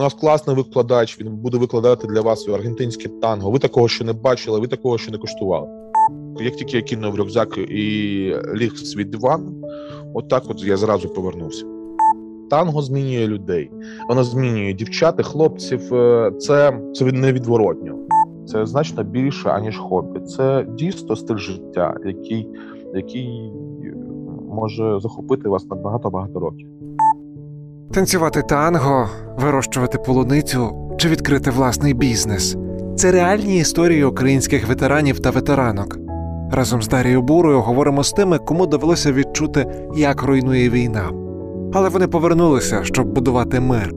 У нас класний викладач. Він буде викладати для вас аргентинське танго. Ви такого ще не бачили, ви такого ще не коштували. Як тільки я кинув рюкзак і ліг в свій диван, отак от, от я зразу повернувся. Танго змінює людей, воно змінює дівчат, хлопців. Е, це це невідворотньо. Це значно більше аніж хобі. Це дійсно стиль життя, який, який може захопити вас на багато багато років. Танцювати танго, вирощувати полуницю чи відкрити власний бізнес це реальні історії українських ветеранів та ветеранок. Разом з Дарією Бурою говоримо з тими, кому довелося відчути, як руйнує війна. Але вони повернулися, щоб будувати мир.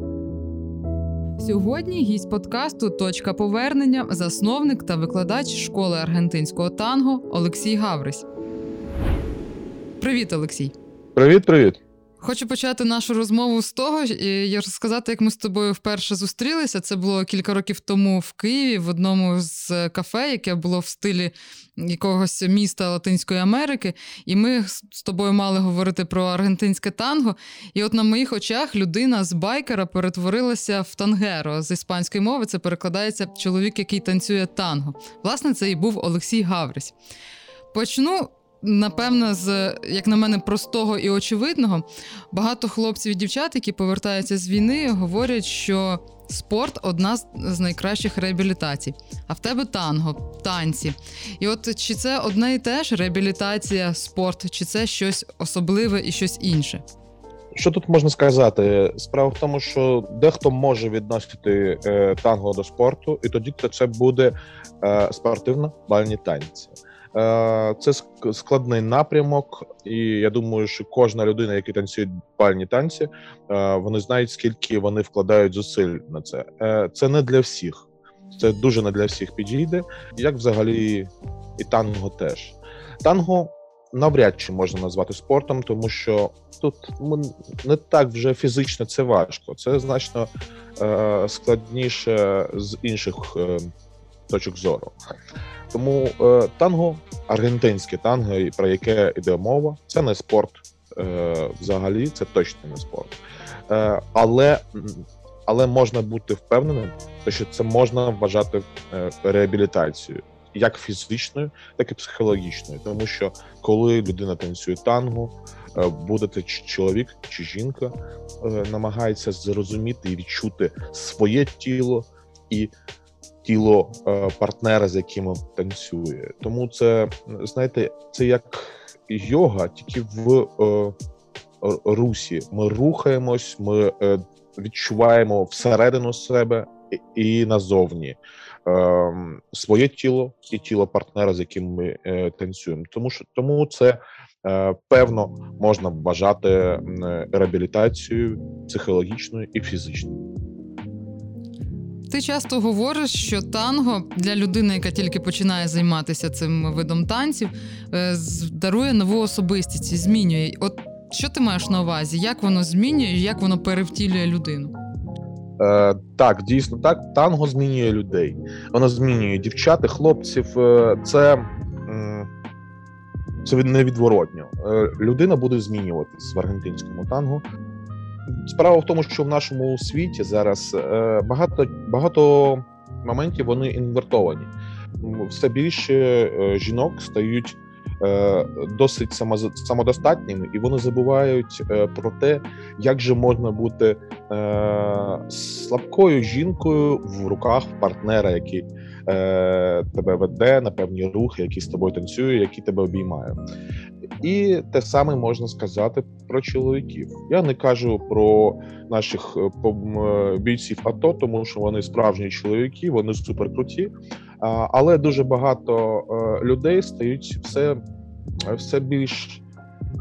Сьогодні гість подкасту Точка повернення, засновник та викладач школи аргентинського танго Олексій Гаврись. Привіт, Олексій. Привіт, привіт. Хочу почати нашу розмову з того і розказати, як ми з тобою вперше зустрілися. Це було кілька років тому в Києві в одному з кафе, яке було в стилі якогось міста Латинської Америки. І ми з тобою мали говорити про аргентинське танго. І от на моїх очах людина з байкера перетворилася в тангеро з іспанської мови. Це перекладається чоловік, який танцює танго. Власне, це і був Олексій Гаврись. Почну напевно, з як на мене, простого і очевидного, багато хлопців і дівчат, які повертаються з війни, говорять, що спорт одна з найкращих реабілітацій. А в тебе танго, танці. І от чи це одне і те ж реабілітація, спорт, чи це щось особливе і щось інше? Що тут можна сказати? Справа в тому, що дехто може відносити е, танго до спорту, і тоді це буде е, спортивно бальні танці. Е, це складний напрямок, і я думаю, що кожна людина, яка танцює бальні танці, е, вони знають, скільки вони вкладають зусиль на це. Е, це не для всіх, це дуже не для всіх підійде. Як взагалі, і танго теж танго. Навряд чи можна назвати спортом, тому що тут не так вже фізично це важко. Це значно складніше з інших точок зору. Тому е, танго, аргентинське танго, про яке йде мова, це не спорт. Е, Взагалі, це точно не спорт. Е, Але але можна бути впевненим, що це можна вважати е, реабілітацією, як фізичною, так і психологічною. Тому що коли людина танцює танго, е, будете чи чоловік чи жінка, е, намагається зрозуміти і відчути своє тіло і тіло е, партнера, з яким танцює. Тому це знаєте, це як йога, тільки в е, русі. Ми рухаємось, ми е, відчуваємо всередину себе і назовні своє тіло і тіло партнера, з яким ми танцюємо. Тому що тому це. Певно, можна вважати реабілітацією психологічною і фізичною. Ти часто говориш, що танго для людини, яка тільки починає займатися цим видом танців, е, дарує нову особистість і змінює. От що ти маєш на увазі? Як воно змінює, як воно перевтілює людину? Е, Так, дійсно так. Танго змінює людей. Воно змінює дівчат, хлопців. Е, це це невідворотньо. Е, людина буде змінюватись в аргентинському танго. Справа в тому, що в нашому світі зараз е, багато багато моментів вони інвертовані. Все більше е, жінок стають досить самодостатніми, і вони забувають про те, як же можна бути слабкою жінкою в руках партнера, який тебе веде на певні рухи, який з тобою танцює, який тебе обіймає. І те саме можна сказати про чоловіків. Я не кажу про наших е, е, бійців АТО, тому що вони справжні чоловіки, вони суперкруті. Але дуже багато е, людей стають все, все більш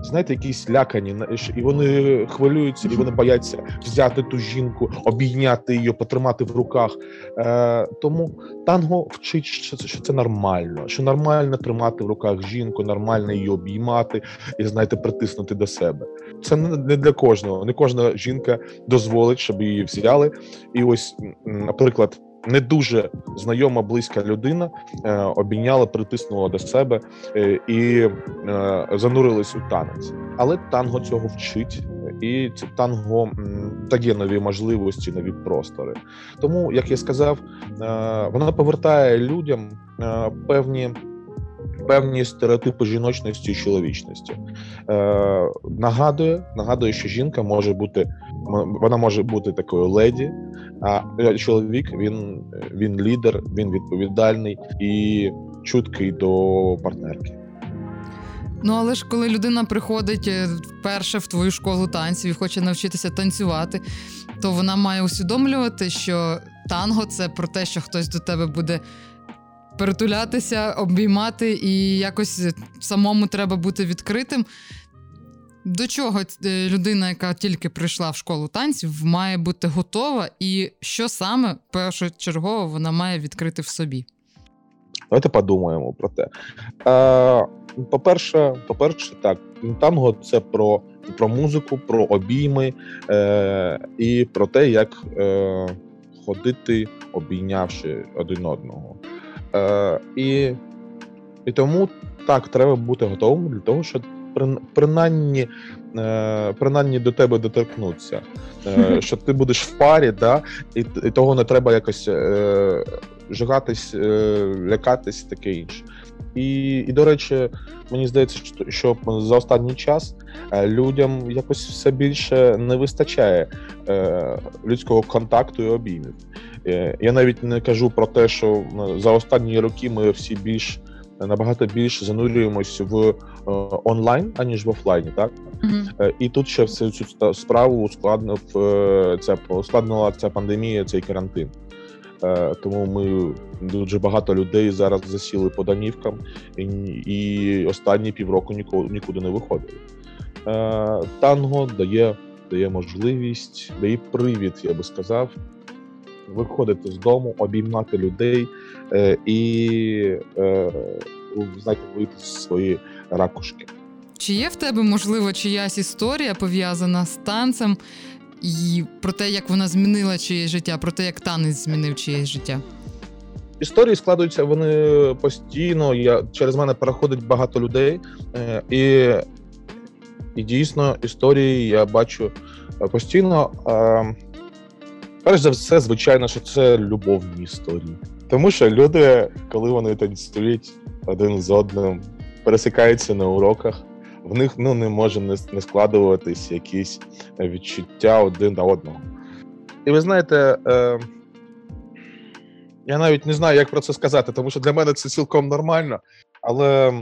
знаєте, якісь лякані, і вони хвилюються, і вони бояться взяти ту жінку, обійняти її, потримати в руках. Е, Тому танго вчить, що це, що це нормально, що нормально тримати в руках жінку, нормально її обіймати і знаєте, притиснути до себе. Це не для кожного. Не кожна жінка дозволить, щоб її взяли. І ось, наприклад. Не дуже знайома близька людина е, обійняла, притиснула до себе е, і е, занурились у танець. Але танго цього вчить, і це танго дає нові можливості, нові простори. Тому, як я сказав, вона повертає людям певні. Певні стереотипи жіночності і чоловічності е, нагадує, нагадує, що жінка може бути вона може бути такою леді, а чоловік він він лідер, він відповідальний і чуткий до партнерки. Ну, але ж коли людина приходить е, вперше в твою школу танців і хоче навчитися танцювати, то вона має усвідомлювати, що танго це про те, що хтось до тебе буде перетулятися, обіймати, і якось самому треба бути відкритим. До чого е, людина, яка тільки прийшла в школу танців, має бути готова, і що саме першочергово вона має відкрити в собі? Давайте подумаємо про те. Е, По-перше, по-перше, так, танго це про про музику, про обійми е, і про те, як е, ходити, обійнявши один одного. Е, І і тому так треба бути готовим для того, щоб принаймні е, принаймні до тебе доторкнуться, е, що ти будеш в парі, да, і і того не треба якось е, жигатись, лякатись, таке інше. І, і до речі, мені здається, що за останній час людям якось все більше не вистачає людського контакту і обіймів. Я навіть не кажу про те, що за останні роки ми всі більш набагато більше занурюємось в е, онлайн, аніж в офлайні, так mm-hmm. і тут ще всю цю справу ускладнив е, ця ускладнила ця пандемія, цей карантин. Тому ми дуже багато людей зараз засіли по домівкам, і, і останні півроку ніколи нікуди не виходили. Танго дає дає можливість, дає привід, я би сказав, виходити з дому, обіймати людей е, і е, знаєте, вийти з свої ракушки. Чи є в тебе, можливо, чиясь історія пов'язана з танцем і про те, як вона змінила чиєсь життя, про те, як танець змінив чиєсь життя? Історії складуються вони постійно. Я через мене переходить багато людей, е, і і дійсно історії я бачу постійно. Перш за все, звичайно, що це любовні історії. Тому що люди, коли вони танцюють один з одним, пересикаються на уроках, в них ну, не може не, складуватись якісь відчуття один до одного. І ви знаєте, е, я навіть не знаю, як про це сказати, тому що для мене це цілком нормально, але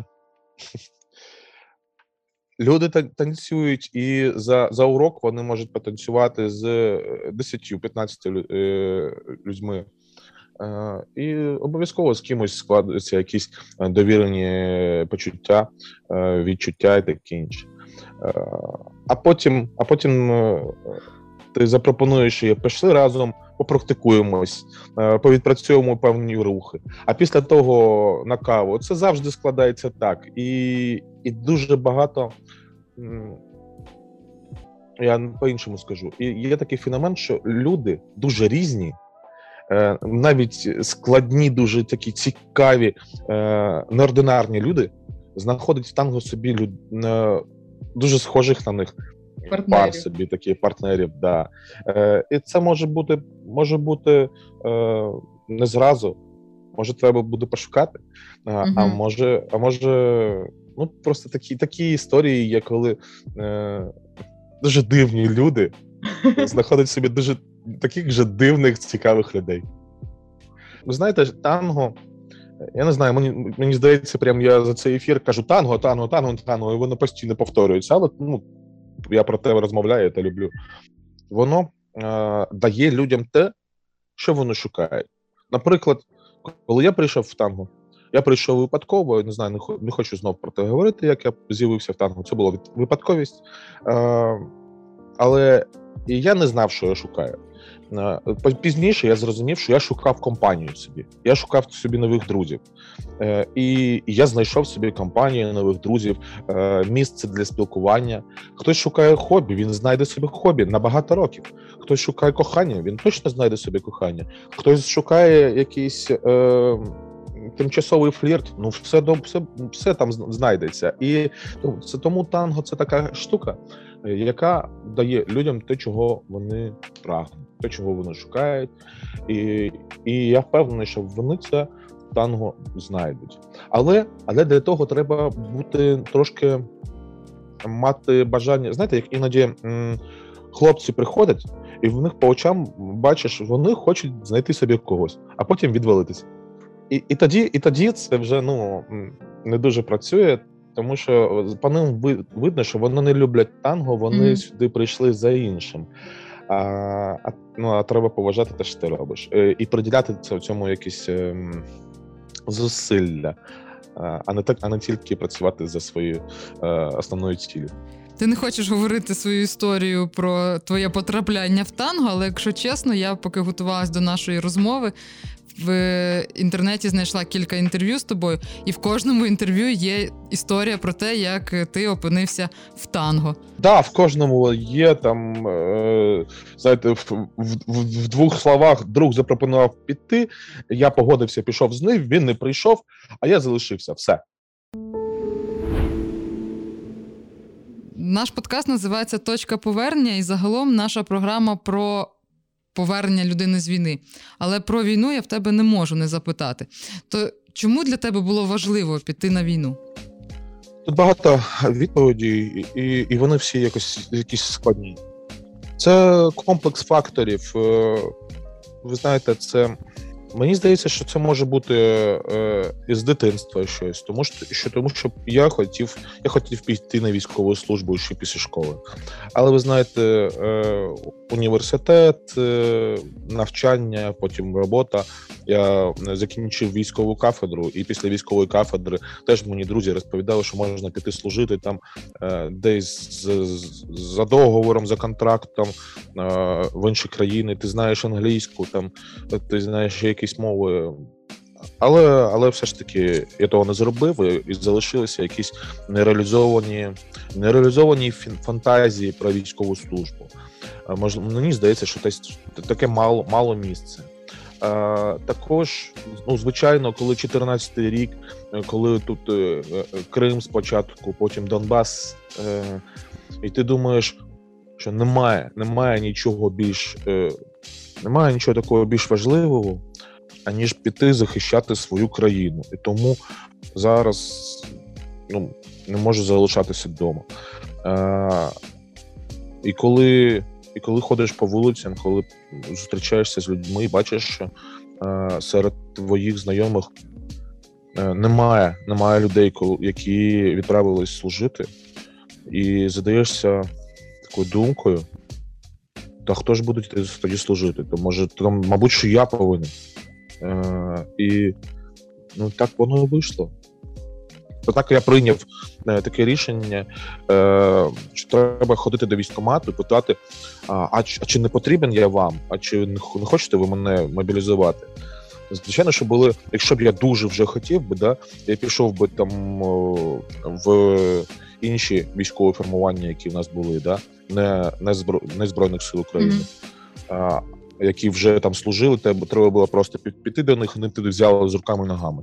Люди танцюють, і за за урок вони можуть потанцювати з 10-15 е, е, людьми. Е, і обов'язково з кимось складуються якісь довірені почуття, відчуття і таке інше. А потім, а потім ти запропонуєш, що пішли разом, попрактикуємось, повідпрацюємо певні рухи. А після того на каву це завжди складається так. І і дуже багато. Я по-іншому скажу. І є такий феномен, що люди дуже різні, е, навіть складні, дуже такі цікаві, е, неординарні люди знаходять в танго собі люд... Е, дуже схожих на них партнерів. пар собі, таких партнерів. Да. І це може бути може бути не зразу. Може, треба буде пошукати, а, угу. а може, а може, ну просто такі такі історії є, коли е, дуже дивні люди знаходять собі дуже таких же дивних, цікавих людей. Ви знаєте, танго. Я не знаю, мені мені здається, прям я за цей ефір кажу танго, танго, танго, танго, і воно постійно повторюється. Але ну, я про те розмовляю та люблю. Воно е, дає людям те, що вони шукають. Наприклад, коли я прийшов в танго, я прийшов випадково, не знаю, не хочу знов про те говорити, як я з'явився в танго. Це була випадковість. Е, але я не знав, що я шукаю. Е, пізніше я зрозумів, що я шукав компанію собі. Я шукав собі нових друзів. Е, і я знайшов собі компанію нових друзів, е, місце для спілкування. Хтось шукає хобі, він знайде собі хобі на багато років. Хтось шукає кохання, він точно знайде собі кохання. Хтось шукає якийсь. Е, Тимчасовий флірт, ну все все, все там знайдеться, і ну, це тому танго це така штука, яка дає людям те, чого вони прагнуть, те, чого вони шукають, і і я впевнений, що вони це танго знайдуть. Але але для того треба бути трошки мати бажання. Знаєте, як іноді м, хлопці приходять, і в них по очам бачиш, вони хочуть знайти собі когось, а потім відвалитися. І і тоді і тоді це вже ну не дуже працює, тому що по ним видно, що вони не люблять танго, вони mm-hmm. сюди прийшли за іншим. А а, ну, а треба поважати те, що ти робиш, е, і приділяти це в цьому якісь ем, зусилля, а не так, а не тільки працювати за своєю е, основною цілі. Ти не хочеш говорити свою історію про твоє потрапляння в танго, але якщо чесно, я поки готувалась до нашої розмови, в інтернеті знайшла кілька інтерв'ю з тобою, і в кожному інтерв'ю є історія про те, як ти опинився в танго. Так, да, в кожному є там, е, знаєте, в, в, в двох словах друг запропонував піти. Я погодився, пішов з ним, він не прийшов, а я залишився. Все. Наш подкаст називається Точка повернення, і загалом наша програма про повернення людини з війни. Але про війну я в тебе не можу не запитати. То чому для тебе було важливо піти на війну? Тут багато відповідей, і і вони всі якось якісь складні. Це комплекс факторів. Е, ви знаєте, це Мені здається, що це може бути е, з дитинства щось, тому що що тому, що я хотів я хотів піти на військову службу ще після школи. Але ви знаєте, е, університет, е, навчання, потім робота. Я закінчив військову кафедру, і після військової кафедри теж мені друзі розповідали, що можна піти служити там е, десь за договором, за контрактом е, в інші країни. Ти знаєш англійську, там ти знаєш якісь мови. Але але все ж таки я того не зробив і залишилися якісь нереалізовані нереалізовані фантазії про військову службу. Можливо, мені здається, що таке мало мало місце. Також, ну звичайно, коли 14-й рік, коли тут е, е, Крим спочатку, потім Донбас, е, і ти думаєш, що немає, немає нічого більш немає нічого такого більш важливого, аніж піти захищати свою країну. І тому зараз ну, не можу залишатися вдома. І коли і коли ходиш по вулицям, коли зустрічаєшся з людьми, бачиш, що е, серед твоїх знайомих е, немає немає людей, які відправились служити, і задаєшся такою думкою: та хто ж буде тоді служити? То може, то, мабуть, що я повинен. Е, І ну так воно і вийшло. Так я прийняв е, таке рішення, е, що треба ходити до військкомату і питати: а, а чи не потрібен я вам? А чи не хочете ви мене мобілізувати? Звичайно, що були, якщо б я дуже вже хотів би, да, я пішов би там в інші військові формування, які в нас були, да, не не, збро, не Збройних сил України. Mm-hmm які вже там служили, тебе треба було просто піти до них, вони туди взяли з руками і ногами.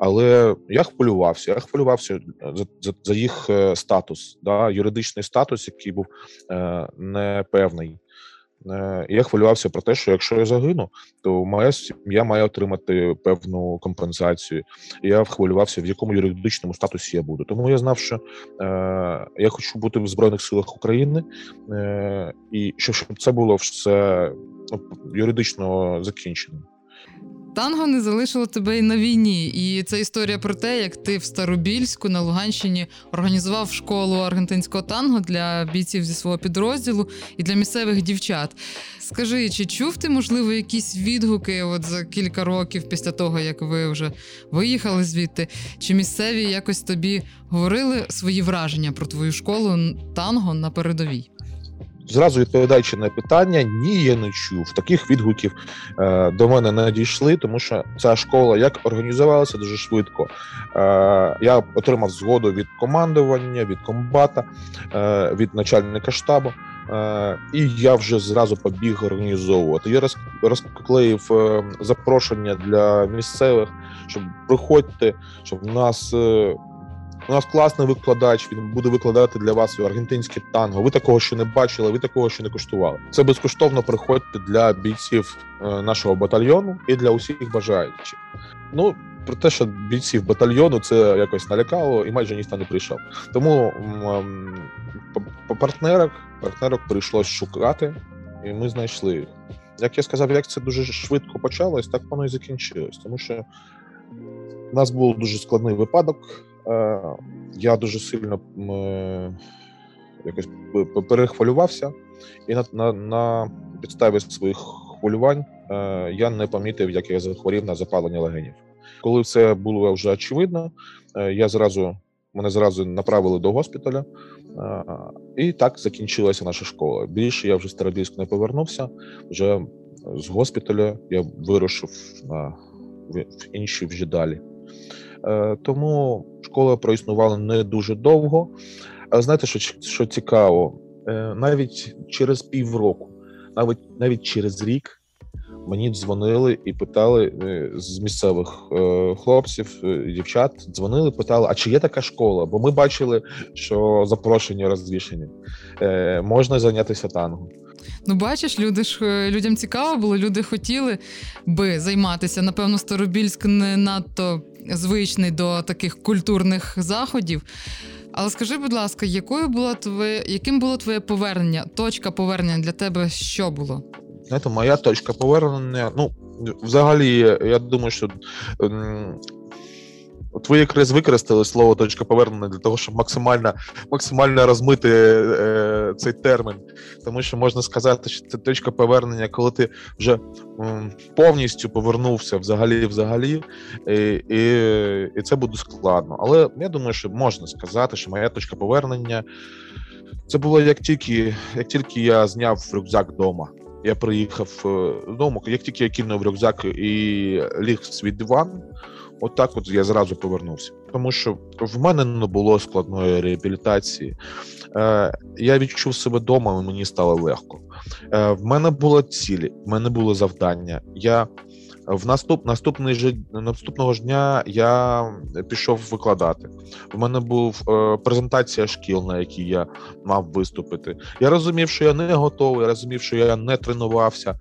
Але я хвилювався. Я хвилювався за за, за їх е, статус, да, юридичний статус, який був е, непевний. Е, я хвилювався про те, що якщо я загину, то моя сім'я має отримати певну компенсацію. Я хвилювався, в якому юридичному статусі я буду. Тому я знав, що е, я хочу бути в Збройних силах України, е, і щоб це було все ну, юридично закінчено. Танго не залишило тебе і на війні, і це історія про те, як ти в Старобільську на Луганщині організував школу аргентинського танго для бійців зі свого підрозділу і для місцевих дівчат. Скажи, чи чув ти, можливо, якісь відгуки от за кілька років після того, як ви вже виїхали звідти? Чи місцеві якось тобі говорили свої враження про твою школу танго на передовій? Зразу відповідаючи на питання, ні, я не чув. Таких відгуків е, до мене не дійшли, тому що ця школа як організувалася дуже швидко. Е, Я отримав згоду від командування, від комбата, е, від начальника штабу. Е, І я вже зразу побіг організовувати. Я розклеїв е, запрошення для місцевих, щоб приходьте, щоб в нас е, у нас класний викладач. Він буде викладати для вас аргентинське танго. Ви такого ще не бачили, ви такого ще не коштували. Це безкоштовно приходьте для бійців е, нашого батальйону і для усіх бажаючих. Ну про те, що бійців батальйону це якось налякало, і майже ніхто не прийшов. Тому по партнерах партнерок прийшлось шукати, і ми знайшли їх. Як я сказав, як це дуже швидко почалось, так воно і закінчилось. Тому що у нас був дуже складний випадок. Е, я дуже сильно е, якось перехвилювався, і на на, на підставі своїх хвилювань е, я не помітив, як я захворів на запалення легенів. Коли все було вже очевидно, я зразу мене зразу направили до госпіталя, і так закінчилася наша школа. Більше я вже в Старобільськ не повернувся. Вже з госпіталя я вирушив на в інші вже далі. Тому школа проіснувала не дуже довго. Але знаєте, що що цікаво, е, навіть через півроку, навіть навіть через рік мені дзвонили і питали е, з місцевих хлопців, дівчат, дзвонили, питали, а чи є така школа? Бо ми бачили, що запрошення розвішені, можна зайнятися танго. Ну, бачиш, люди ж людям цікаво було, люди хотіли би займатися. Напевно, Старобільськ не надто звичний до таких культурних заходів. Але скажи, будь ласка, якою була твоє, яким було твоє повернення? Точка повернення для тебе що було? Це моя точка повернення. Ну, взагалі, я думаю, що От ви якраз використали слово точка повернення для того, щоб максимально максимально розмити е, цей термін. Тому що можна сказати, що це точка повернення, коли ти вже м, повністю повернувся взагалі, взагалі, і, і, і це буде складно. Але я думаю, що можна сказати, що моя точка повернення це було як тільки, як тільки я зняв рюкзак вдома. Я приїхав е, додому, як тільки я кинув рюкзак і ліг в свій диван. Отак, от, от я зразу повернувся, тому що в мене не було складної реабілітації. Е, Я відчув себе вдома, і мені стало легко. Е, В мене були цілі, в мене було завдання. Я в наступ наступний же наступного ж дня я пішов викладати. У мене був е, презентація шкіл, на якій я мав виступити. Я розумів, що я не готовий, я розумів, що я не тренувався,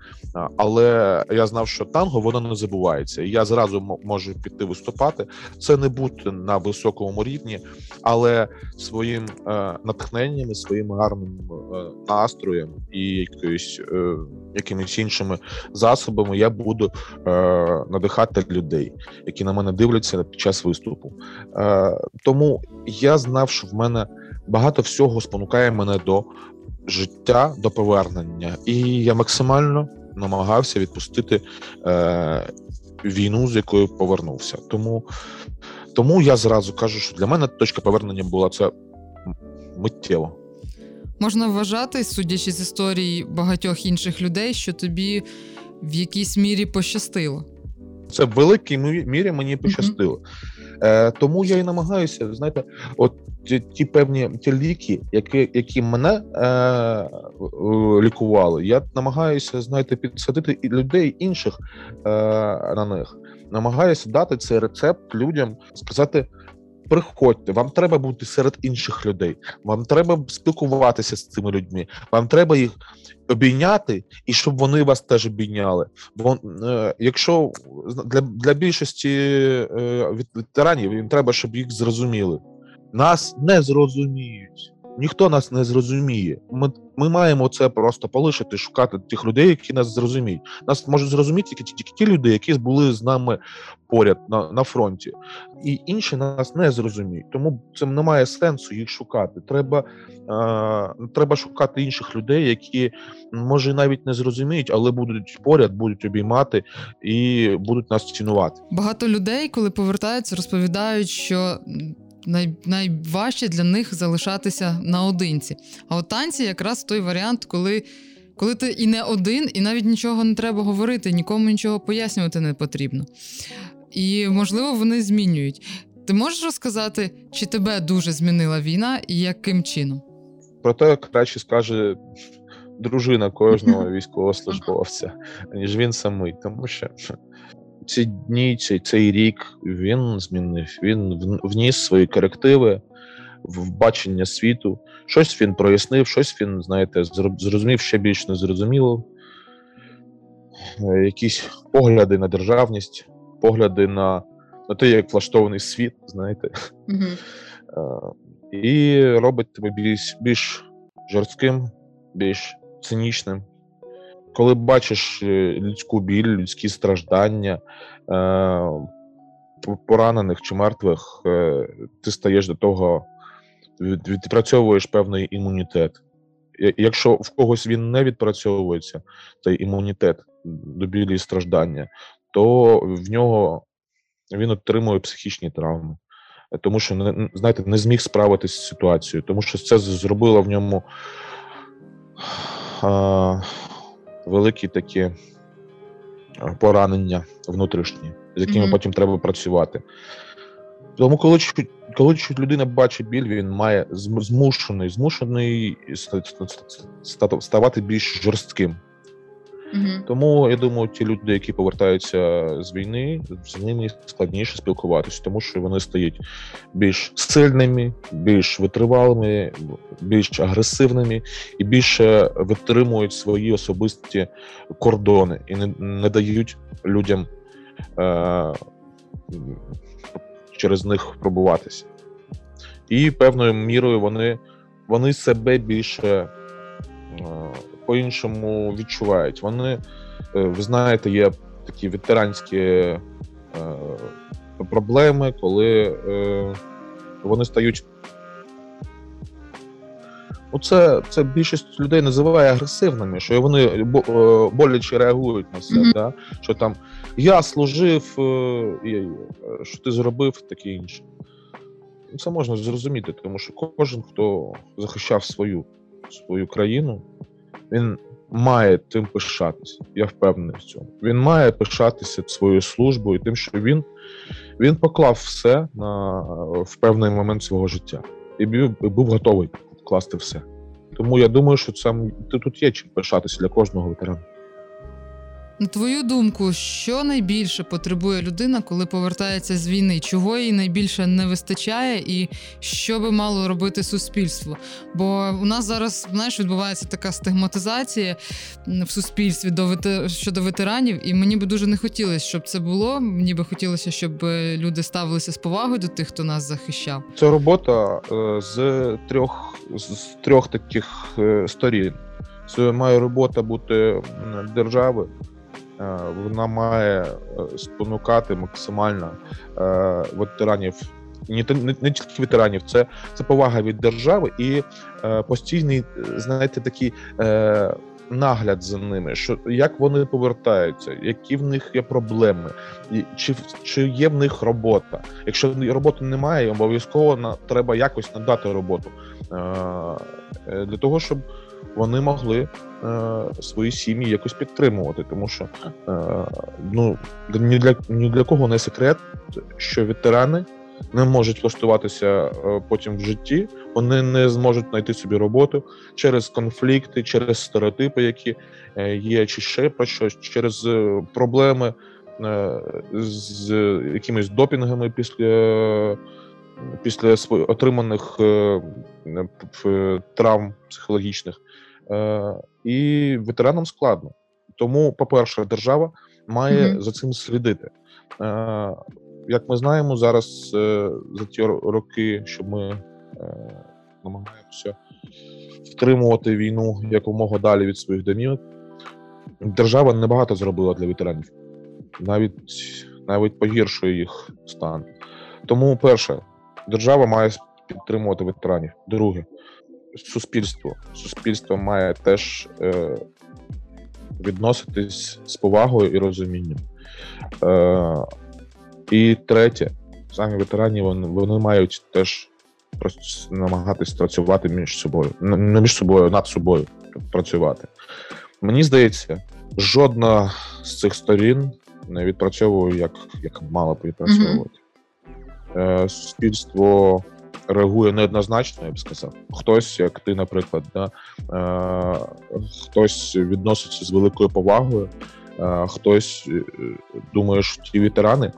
але я знав, що танго воно не забувається. І Я зразу можу піти виступати. Це не бути на високому рівні, але своїм е, натхненням, своїм гарним е, настроєм і якоюсь е, якимись іншими засобами я буду. Е, надихати людей, які на мене дивляться під час виступу. Е, тому я знав, що в мене багато всього спонукає мене до життя, до повернення, і я максимально намагався відпустити е, війну, з якою повернувся. Тому, Тому я зразу кажу, що для мене точка повернення була це миттєво. Можна вважати, судячи з історії багатьох інших людей, що тобі в якійсь мірі пощастило. Це в великій мірі мені пощастило. Е, Тому я і намагаюся, знаєте, от ті, ті певні ті ліки, які які мене е, лікували, я намагаюся знаєте, підсадити і людей інших е, на них. Намагаюся дати цей рецепт людям, сказати. Приходьте, вам треба бути серед інших людей. Вам треба спілкуватися з цими людьми. Вам треба їх обійняти, і щоб вони вас теж обійняли. Бо е, якщо для для більшості е, ветеранів їм треба, щоб їх зрозуміли. Нас не зрозуміють. Ніхто нас не зрозуміє. Ми ми маємо це просто полишити, шукати тих людей, які нас зрозуміють. Нас можуть зрозуміти тільки ті, ті люди, які були з нами поряд на на фронті, і інші нас не зрозуміють. Тому це немає сенсу їх шукати. Треба е, треба шукати інших людей, які може навіть не зрозуміють, але будуть поряд, будуть обіймати і будуть нас цінувати. Багато людей, коли повертаються, розповідають, що най, найважче для них залишатися наодинці. А от танці якраз той варіант, коли. Коли ти і не один, і навіть нічого не треба говорити, нікому нічого пояснювати не потрібно. І, можливо, вони змінюють. Ти можеш розказати, чи тебе дуже змінила війна і яким чином? Про те, краще скаже дружина кожного військовослужбовця, ніж він самий. Тому що ці дні, цей, цей рік він змінив, він вніс свої корективи в бачення світу. Щось він прояснив, щось він, знаєте, зрозумів ще більш незрозуміло. Е, якісь погляди на державність, погляди на на те, як влаштований світ, знаєте, mm-hmm. і робить тебе більш більш жорстким, більш цинічним. Коли бачиш е, людську біль, людські страждання поранених чи мертвих, ти стаєш до того, відпрацьовуєш певний імунітет. Якщо в когось він не відпрацьовується, цей імунітет до білі і страждання, то в нього він отримує психічні травми, тому що не знаєте, не зміг справитися з ситуацією, тому що це зробило в ньому великі такі поранення внутрішні, з якими mm-hmm. потім треба працювати. Тому, коли коли людина бачить біль, він має змушений, змушений ставати більш жорстким. Тому я думаю, ті люди, які повертаються з війни, з ними складніше спілкуватися, тому що вони стають більш сильними, більш витривалими, більш агресивними і більше витримують свої особисті кордони і не, не дають людям е, через них пробуватися. І певною мірою вони, вони себе більше. Е, по-іншому відчувають. Вони, е, ви знаєте, є такі ветеранські е, проблеми, коли е, вони стають. Оце це більшість людей називає агресивними, що вони боляче реагують на це. Mm-hmm. Да? Що там я служив, що ти зробив, таке інше. Це можна зрозуміти, тому що кожен, хто захищав свою свою країну, він має тим пишатися. Я впевнений в цьому. Він має пишатися своєю службою, тим, що він він поклав все на в певний момент свого життя і був, був готовий вкласти все. Тому я думаю, що це тут є чим пишатися для кожного ветерана. На твою думку, що найбільше потребує людина, коли повертається з війни? Чого їй найбільше не вистачає, і що би мало робити суспільство? Бо у нас зараз знаєш, відбувається така стигматизація в суспільстві до щодо ветеранів, і мені би дуже не хотілося, щоб це було. Мені би хотілося, щоб е, люди ставилися з повагою до тих, хто нас захищав. Це робота е, з трьох з трьох таких е, сторін. Це має робота бути держави. Е, вона має е, спонукати максимально е, ветеранів. Не, не не, тільки ветеранів, це це повага від держави і е, постійний, знаєте, такий е, нагляд за ними, що як вони повертаються, які в них є проблеми, і, чи чи є в них робота. Якщо роботи немає, обов'язково на, треба якось надати роботу е, для того, щоб вони могли е, свої сім'ї якось підтримувати, тому що е, ну ні для ні для кого не секрет, що ветерани не можуть влаштуватися е, потім в житті, вони не зможуть знайти собі роботу через конфлікти, через стереотипи, які е, є, чи ще про щось, через е, проблеми з якимись допінгами після. Після отриманих травм психологічних, і ветеранам складно. Тому, по-перше, держава має mm-hmm. за цим слідити. Е, як ми знаємо, зараз е, за ті роки, що ми намагаємося втримувати війну якомога далі від своїх домівок, держава небагато зробила для ветеранів, навіть навіть погіршує їх стан. Тому, перше, держава має підтримувати ветеранів. Друге, суспільство. Суспільство має теж е, відноситись з повагою і розумінням. Е, І третє, самі ветерані вони, вони мають теж намагатись працювати між собою. Не між собою, над собою працювати. Мені здається, жодна з цих сторін не відпрацьовує як як мало б відпрацьовувати. Mm-hmm. Суспільство реагує неоднозначно, я б сказав. Хтось, як ти, наприклад, да, е, хтось відноситься з великою повагою, е, хтось е, думає, що ті ветерани,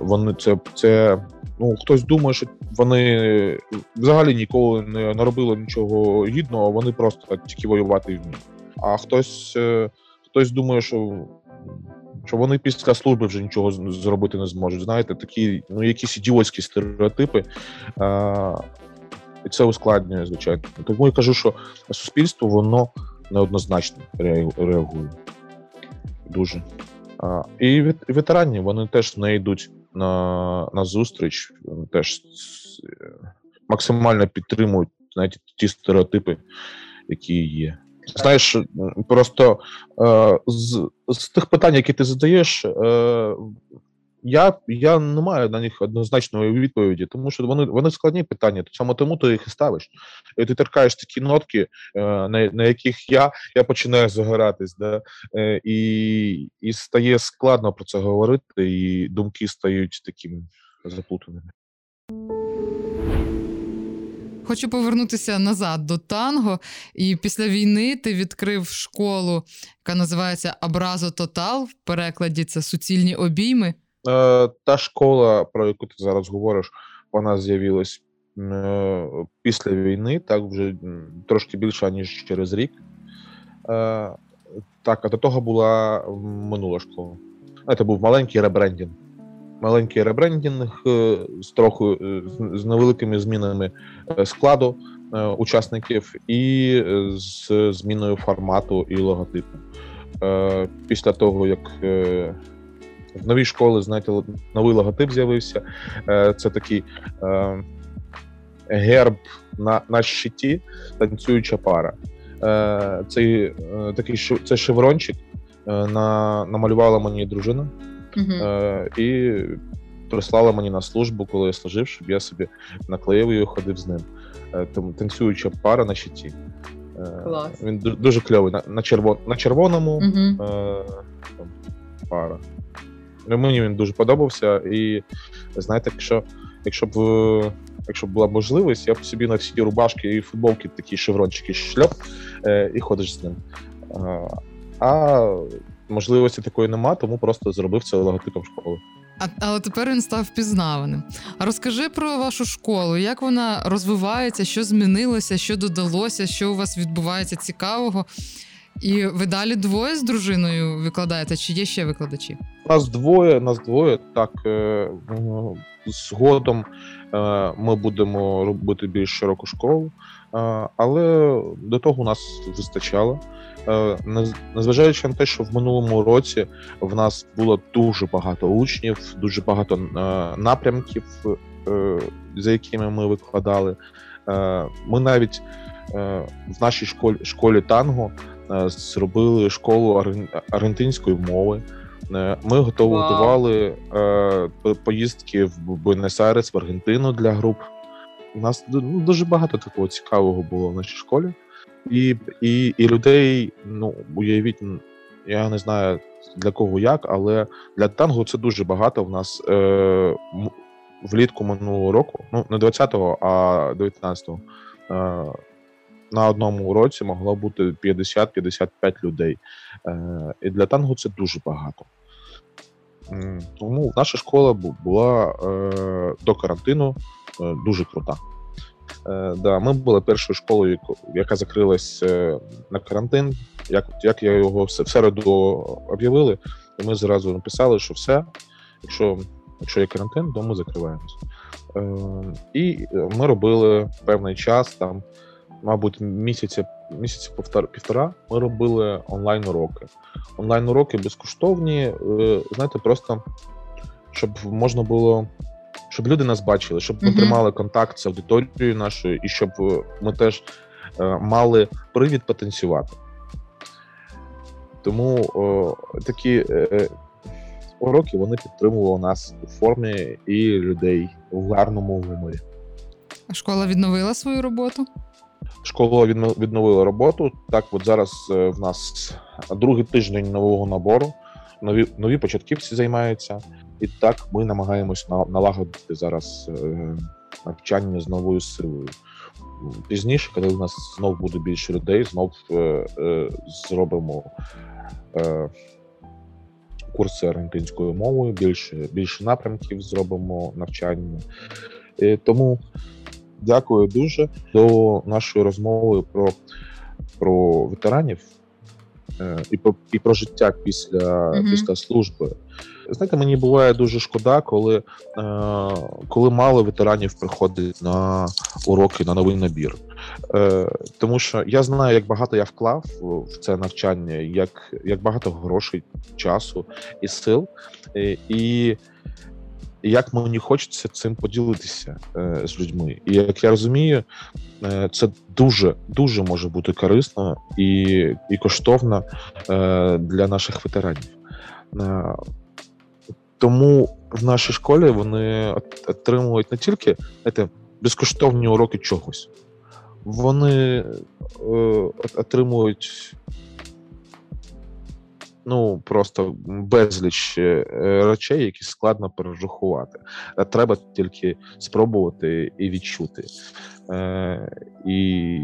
вони це це. Ну, хтось думає, що вони взагалі ніколи не наробили нічого гідного, вони просто тільки воювати вміють. А хтось хтось думає, що що вони після служби вже нічого зробити не зможуть. Знаєте, такі ну якісь ідіотські стереотипи. А, І це ускладнює, звичайно. Тому я кажу, що суспільство воно неоднозначно реагує. Дуже. А, І ветерані вони теж не йдуть на на зустріч, теж максимально підтримують навіть ті стереотипи, які є. Знаєш, просто е, з з тих питань, які ти задаєш, е, я я не маю на них однозначної відповіді, тому що вони вони складні питання, саме тому ти їх і ставиш. І ти торкаєш такі нотки, е, на на яких я я починаю загоратись, да? Е, і і стає складно про це говорити, і думки стають такими заплутаними. Хочу повернутися назад до танго. І після війни ти відкрив школу, яка називається Абразо Тотал. В перекладі це суцільні обійми. Е, Та школа, про яку ти зараз говориш, вона з'явилась е, після війни, так вже трошки більше, ніж через рік. Е, Так, а до того була минула школа. Це був маленький ребрендінг маленький ребрендінг е, з трохи е, з невеликими змінами е, складу учасників і з зміною формату і логотипу. Після того, як в новій школі, знаєте, новий логотип з'явився, це такий герб на на щиті, танцююча пара. Цей такий це шеврончик на, намалювала мені дружина. Е, І прислала мені на службу, коли я служив, щоб я собі наклеїв і ходив з ним. Е, Тому танцююча пара на щиті. Е, Клас. Він дуже кльовий. На на, червон, на червоному угу. е, пара. Ну, Мені він дуже подобався. І знаєте, якщо якщо б якщо б була можливість, я б собі на всі рубашки і футболки такі шеврончики шльоп е, і ходиш з ним. Е, а можливості такої нема, тому просто зробив це логотипом школи. А, Але тепер він став впізнаваним. А розкажи про вашу школу, як вона розвивається, що змінилося, що додалося, що у вас відбувається цікавого. І ви далі двоє з дружиною викладаєте, чи є ще викладачі? Нас двоє, нас двоє. Так е, згодом е, ми будемо робити більш широку школу, але до того у нас вистачало. Е, незважаючи на те, що в минулому році в нас було дуже багато учнів, дуже багато е, напрямків, е, за якими ми викладали. Ми навіть в нашій школі школі танго зробили школу аргентинської мови. Ми готували wow. поїздки в Буенос-Айрес, в Аргентину для груп. У нас ну, дуже багато такого цікавого було в нашій школі. І і, і людей, ну уявіть, я не знаю для кого як, але для танго це дуже багато. В нас е, влітку минулого року, ну не 20-го, а 19-го, е, на одному уроці могло бути 50-55 людей. Е, І для танго це дуже багато. Тому наша школа була е, до карантину е, дуже крута. Е, да, Ми були першою школою, яка закрилась на карантин. Як як я його в середу об'явили, і ми зразу написали, що все, якщо якщо є карантин, то ми закриваємося. Е, І ми робили певний час, там, мабуть, місяця місяці півтора ми робили онлайн-уроки. Онлайн-уроки безкоштовні, е, знаєте, просто щоб можна було щоб люди нас бачили, щоб ми тримали контакт з аудиторією нашою, і щоб ми теж е, мали привід потанцювати. Тому такі е, уроки вони підтримували нас у формі і людей в гарному гуморі. А школа відновила свою роботу? Школа відновила роботу. Так, от зараз е, в нас другий тиждень нового набору. Нові нові початківці займаються, і так ми намагаємось налагодити зараз е, навчання з новою силою. Пізніше, коли у нас знов буде більше людей, знов е, зробимо курси аргентинською мовою, більше більше напрямків зробимо навчання. Тому дякую дуже до нашої розмови про про ветеранів е, і про і про життя після mm-hmm. після служби. Знаєте, мені буває дуже шкода, коли е, коли мало ветеранів приходить на уроки на новий набір. Е, Тому що я знаю, як багато я вклав в це навчання, як як багато грошей, часу і сил. І, як мені хочеться цим поділитися е, з людьми. І як я розумію, е, це дуже дуже може бути корисно і і коштовно е, для наших ветеранів. Тому в нашій школі вони отримують не тільки знаєте, безкоштовні уроки чогось, вони е, отримують ну просто безліч е, речей, які складно перерахувати. Треба тільки спробувати і відчути. Е, і,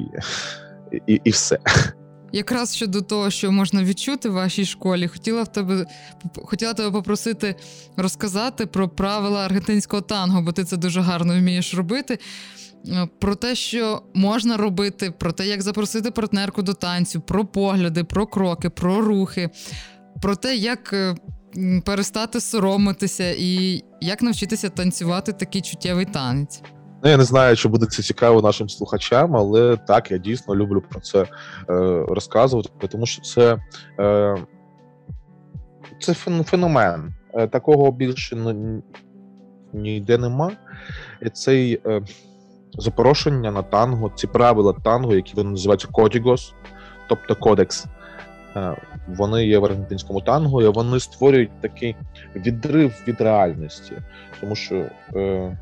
і, і все. Якраз щодо того, що можна відчути в вашій школі, хотіла в тебе хотіла тебе попросити розказати про правила аргентинського танго, бо ти це дуже гарно вмієш робити. Е, про те, що можна робити, про те, як запросити партнерку до танцю, про погляди, про кроки, про рухи, про те, як е, перестати соромитися і як навчитися танцювати такий чуттєвий танець. Ну, я не знаю, чи буде це цікаво нашим слухачам, але так, я дійсно люблю про це е, розказувати, тому що це е, це феномен. Е, такого більше ніде нема. Цей е, запорошення на танго, ці правила танго, які вони називаються кодігос, тобто кодекс. Е, вони є в аргентинському танго, і вони створюють такий відрив від реальності, тому що е,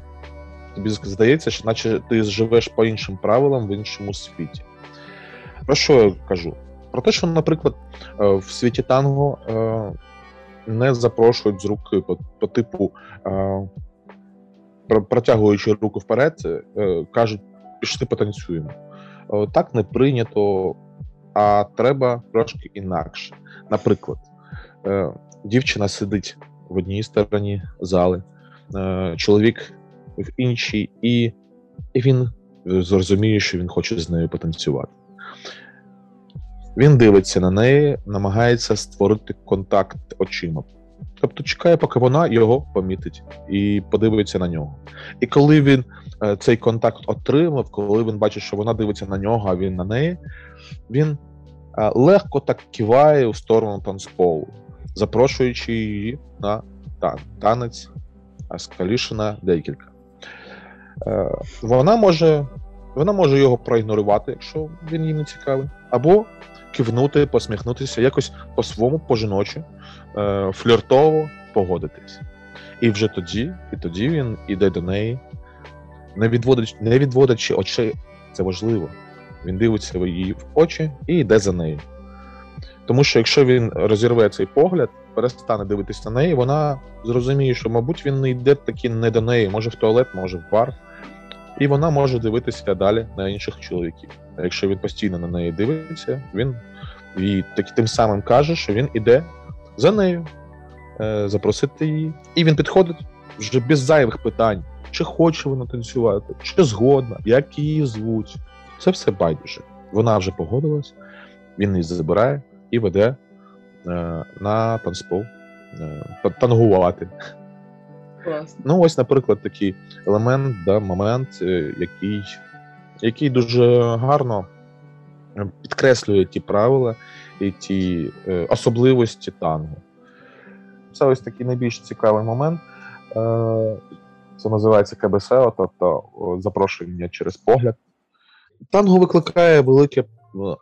тобі здається, що наче ти живеш по іншим правилам в іншому світі. Про що я кажу? Про те, що, наприклад, е, в світі танго е, не запрошують з руки по, по типу, е, протягуючи руку вперед, е, кажуть, пішли потанцюємо. Е, так не прийнято а треба трошки інакше. Наприклад, е, дівчина сидить в одній стороні зали, чоловік в іншій, і він зрозуміє, що він хоче з нею потанцювати. Він дивиться на неї, намагається створити контакт очима. Тобто чекає, поки вона його помітить і подивиться на нього. І коли він е, цей контакт отримав, коли він бачить, що вона дивиться на нього, а він на неї, він Е, легко так киває у сторону танцполу, запрошуючи її на танець, а декілька. Е, вона може вона може його проігнорувати, якщо він їй не цікавий, або кивнути, посміхнутися, якось по-своєму, по-жіночі, е, фліртово погодитись. І вже тоді, і тоді він іде до неї, не відводячи, не відводячи очей, це важливо. Він дивиться її в очі і йде за нею. Тому що якщо він розірве цей погляд, перестане дивитися на неї, вона зрозуміє, що, мабуть, він не йде таки не до неї, може в туалет, може в бар. І вона може дивитися далі на інших чоловіків. А якщо він постійно на неї дивиться, він їй так, тим самим каже, що він іде за нею, е, запросити її. І він підходить вже без зайвих питань, чи хоче вона танцювати, чи згодна, як її звуть. Це все байдуже. Вона вже погодилась, він її забирає і веде е, на танцпол е, тангувати. Класно. Ну, ось, наприклад, такий елемент, да, момент, е, який який дуже гарно е, підкреслює ті правила і ті е, особливості тангу. Це ось такий найбільш цікавий момент. Е, Це називається КБСО, тобто запрошення через погляд. Танго викликає велике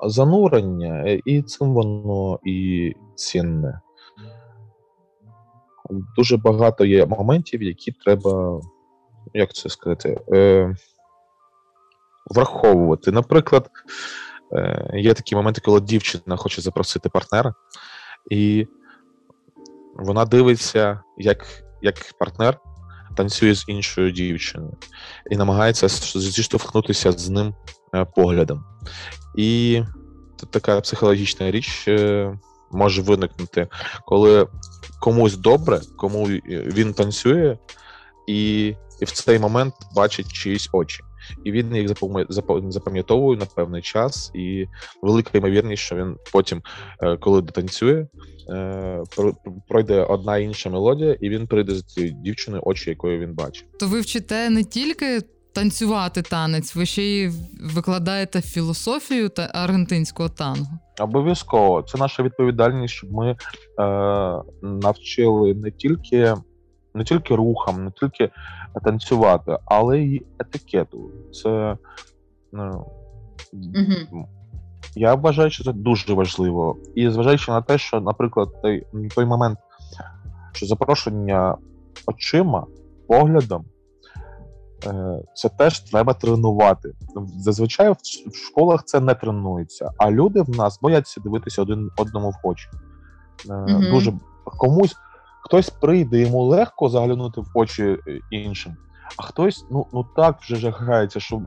занурення, і цим воно і цінне. Дуже багато є моментів, які треба, як це сказати, е, враховувати. Наприклад, е, є такі моменти, коли дівчина хоче запросити партнера, і вона дивиться, як, як партнер танцює з іншою дівчиною і намагається зіштовхнутися з ним е, поглядом. І така психологічна річ е, може виникнути, коли комусь добре, кому він танцює, і і в цей момент бачить чиїсь очі. І він їх запам'ятовує на певний час, і велика ймовірність, що він потім, е, коли дотанцює, е, пройде одна інша мелодія, і він прийде за цією дівчиною, очі якої він бачить. То ви вчите не тільки танцювати танець, ви ще й викладаєте філософію та аргентинського танго. Обов'язково це наша відповідальність, щоб ми е, навчили не тільки не тільки рухам, не тільки танцювати, але й етикету. Це ну, угу. я вважаю, що це дуже важливо. І зважаючи на те, що, наприклад, той, той момент, що запрошення очима, поглядом. Е, це теж треба тренувати. Зазвичай в школах це не тренується, а люди в нас бояться дивитися один одному в очі. Mm-hmm. Дуже комусь хтось прийде, йому легко заглянути в очі е, іншим, а хтось ну ну так вже жахається, що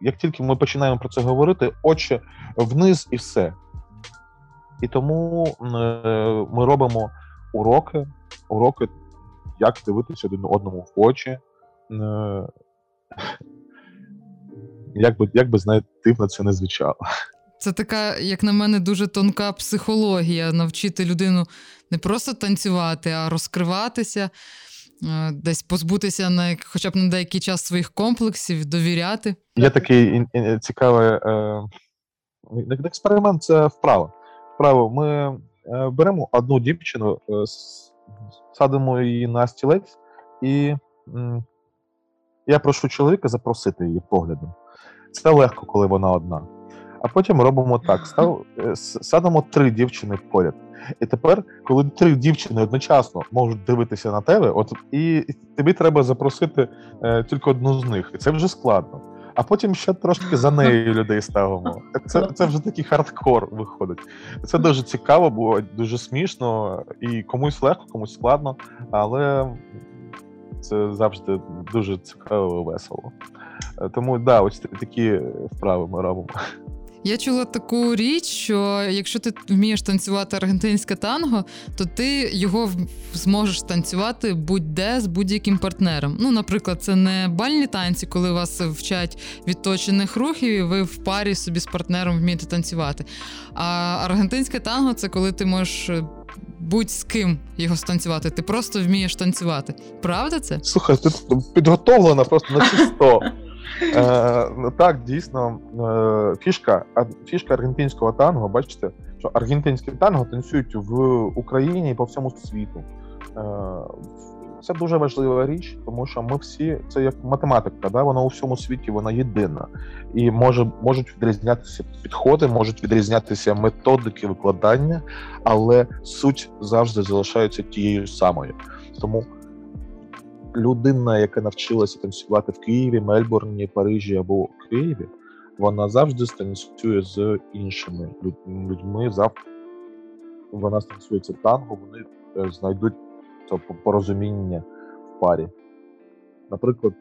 як тільки ми починаємо про це говорити, очі вниз і все. І тому ми робимо уроки, уроки, як дивитися один одному в очі. Е, як би, як би знаєте, дивно це не звучало. Це така, як на мене, дуже тонка психологія навчити людину не просто танцювати, а розкриватися, е, десь позбутися на хоча б на деякий час своїх комплексів, довіряти. Є такий цікавий е, експеримент це вправо. Вправо ми е, беремо одну дівчину, садимо її на стілець і я прошу чоловіка запросити її поглядом. Це легко, коли вона одна. А потім робимо так: став, е, садимо три дівчини поряд. І тепер, коли три дівчини одночасно можуть дивитися на тебе, от і тобі треба запросити е, тільки одну з них, і це вже складно. А потім ще трошки за нею людей ставимо. Це це вже такий хардкор виходить. Це дуже цікаво, було дуже смішно, і комусь легко, комусь складно, але це завжди дуже цікаво і весело. Е, тому да, ось такі вправи ми робимо. Я чула таку річ, що якщо ти вмієш танцювати аргентинське танго, то ти його зможеш танцювати будь-де з будь-яким партнером. Ну, наприклад, це не бальні танці, коли вас вчать відточених рухів, і ви в парі собі з партнером вмієте танцювати. А аргентинське танго це коли ти можеш будь з ким його станцювати. Ти просто вмієш танцювати. Правда це? Слухай, ти підготовлена просто на чисто. Е, Так, дійсно, е, фішка фішка аргентинського танго, бачите, що аргентинське танго танцюють в Україні і по всьому світу. Е, це дуже важлива річ, тому що ми всі це як математика, да? вона у всьому світі вона єдина і може можуть відрізнятися підходи, можуть відрізнятися методики викладання, але суть завжди залишається тією самою. Тому людина, яка навчилася танцювати в Києві, Мельбурні, Парижі або Києві, вона завжди станцює з іншими людьми. Завтра вона станцюється танго, вони е, знайдуть це порозуміння в парі. Наприклад,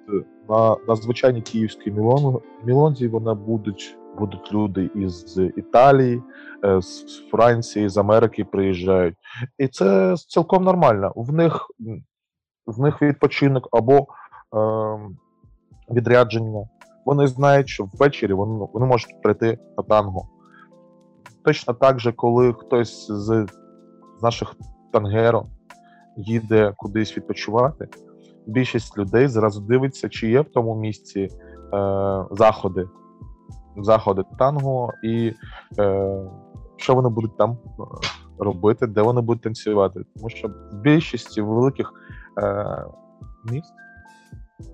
на на звичайній київській Мілон, Мілонзі вона будуть будуть люди із Італії, е, з Франції, з Америки приїжджають. І це цілком нормально. В них в них відпочинок або е, відрядження. Вони знають, що ввечері вони, вони можуть прийти на танго. Точно так же, коли хтось з, з наших тангеро їде кудись відпочивати, більшість людей зразу дивиться, чи є в тому місці е, заходи заходи танго, і е, що вони будуть там е, робити, де вони будуть танцювати. Тому що в більшості великих е, міст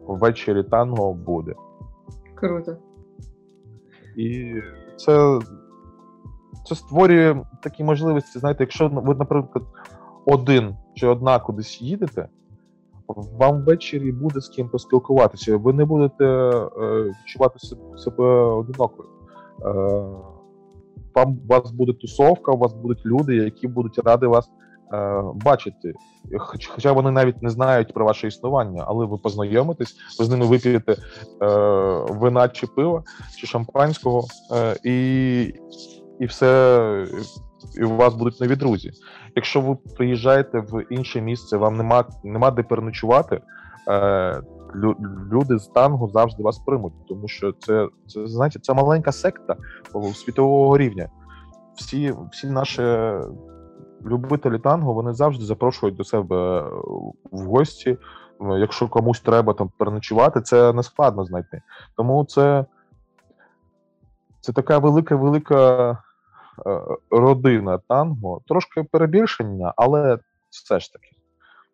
ввечері танго буде. Круто. І це це створює такі можливості. Знаєте, якщо ви, наприклад, один чи одна кудись їдете, вам ввечері буде з ким поспілкуватися. Ви не будете е, відчувати себе одинокою. Е, вам у вас буде тусовка, у вас будуть люди, які будуть раді вас е, бачити. Хоч, хоча вони навіть не знають про ваше існування, але ви познайомитесь, ви з ними вип'єте е, вина чи пива, чи шампанського, е, і і все, і у вас будуть нові друзі. Якщо ви приїжджаєте в інше місце, вам нема нема де переночувати, е, люди з тангу завжди вас приймуть, тому що це це знаєте, це маленька секта світового рівня. Всі всі наші любителі тангу вони завжди запрошують до себе в гості. Якщо комусь треба там переночувати, це не складно знайти. Тому це це така велика, велика е, родина танго, трошки перебільшення, але все ж таки.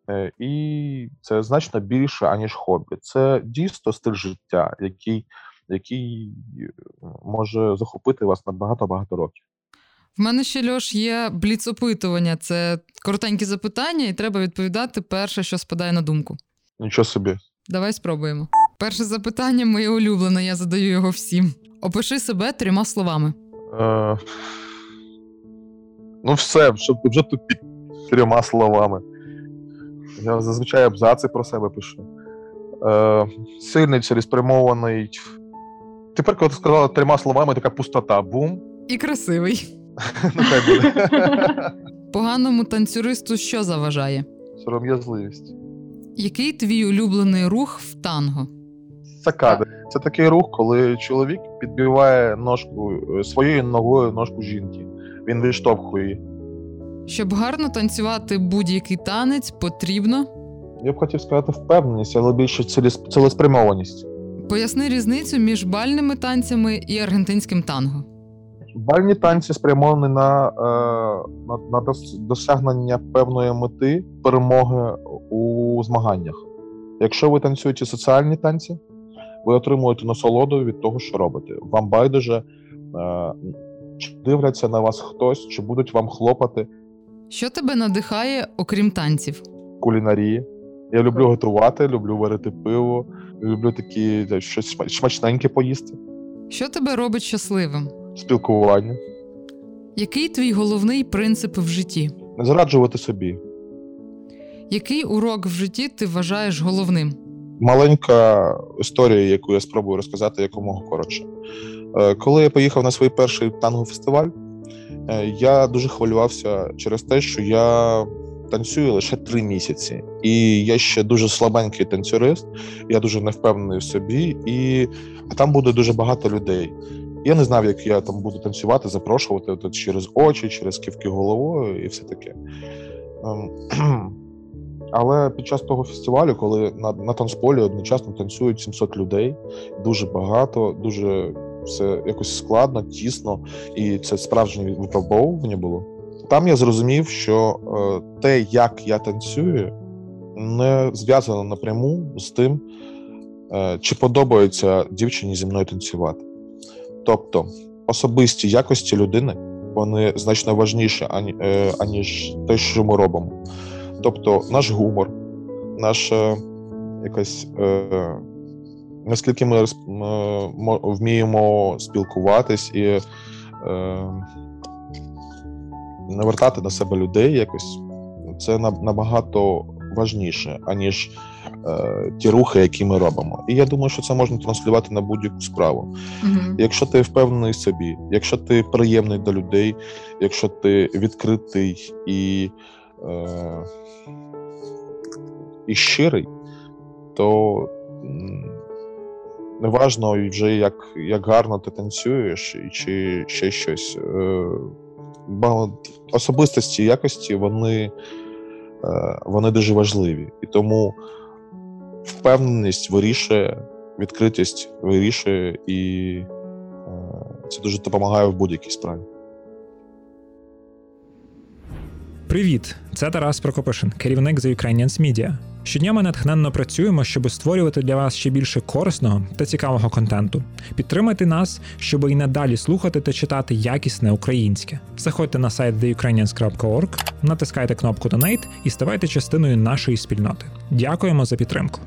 Е, і це значно більше, аніж хобі. Це дійсно стиль життя, який який е, може захопити вас на багато-багато років. В мене ще Льош є бліц-опитування. Це коротенькі запитання, і треба відповідати перше, що спадає на думку. Нічого собі. Давай спробуємо. Перше запитання моє улюблене, я задаю його всім. Опиши себе трьома словами. Е... Ну, все, щоб вже тупі трьома словами. Я зазвичай абзаци про себе пишу. Е, Сильний, цілеспрямований. Тепер, коли ти сказала трьома словами, така пустота. Бум. І красивий. Ну, хай буде. Поганому танцюристу що заважає? Сором'язливість. Який твій улюблений рух в танго? Сакади. Це такий рух, коли чоловік підбиває ножку е, своєю ногою ножку жінки. Він виштовхує щоб гарно танцювати будь-який танець, потрібно. Я б хотів сказати впевненість, але більше цілеспрямованість. Поясни різницю між бальними танцями і аргентинським танго. Бальні танці спрямовані на, е, на, на досягнення певної мети перемоги у змаганнях. Якщо ви танцюєте соціальні танці, ви отримуєте насолоду від того, що робите. Вам байдуже, е, чи дивляться на вас хтось, чи будуть вам хлопати. Що тебе надихає, окрім танців? Кулінарії. Я люблю готувати, люблю варити пиво, люблю такі щось смачненьке поїсти. Що тебе робить щасливим? Спілкування. Який твій головний принцип в житті? Не зраджувати собі. Який урок в житті ти вважаєш головним? Маленька історія, яку я спробую розказати якомога коротше. Е, коли я поїхав на свій перший танго-фестиваль, Е, я дуже хвилювався через те, що я танцюю лише три місяці, і я ще дуже слабенький танцюрист. Я дуже невпевнений в собі, і там буде дуже багато людей. Я не знав, як я там буду танцювати, запрошувати через очі, через ківки головою і все таке. Але під час того фестивалю, коли на на танцполі одночасно танцюють 700 людей, дуже багато, дуже все якось складно, тісно, і це справжнє випробовування було. Там я зрозумів, що е, те, як я танцюю, не зв'язано напряму з тим, е, чи подобається дівчині зі мною танцювати. Тобто особисті якості людини вони значно важніші, ані, е, аніж те, що ми робимо. Тобто, наш гумор, наша якась. Е, наскільки ми вміємо спілкуватись і е, навертати на себе людей якось, це набагато важніше, аніж е, ті рухи, які ми робимо. І я думаю, що це можна транслювати на будь-яку справу. Угу. Якщо ти впевнений в собі, якщо ти приємний до людей, якщо ти відкритий і, е, і щирий, то неважно вже як як гарно ти танцюєш, чи ще щось. Е, особистості якості вони е, вони дуже важливі. І тому впевненість вирішує, відкритість вирішує, і е, це дуже допомагає в будь-якій справі. Привіт, це Тарас Прокопишин, керівник The Ukrainians Media. Щодня ми натхненно працюємо, щоб створювати для вас ще більше корисного та цікавого контенту. Підтримайте нас, щоб і надалі слухати та читати якісне українське. Заходьте на сайт theukrainians.org, натискайте кнопку Donate і ставайте частиною нашої спільноти. Дякуємо за підтримку.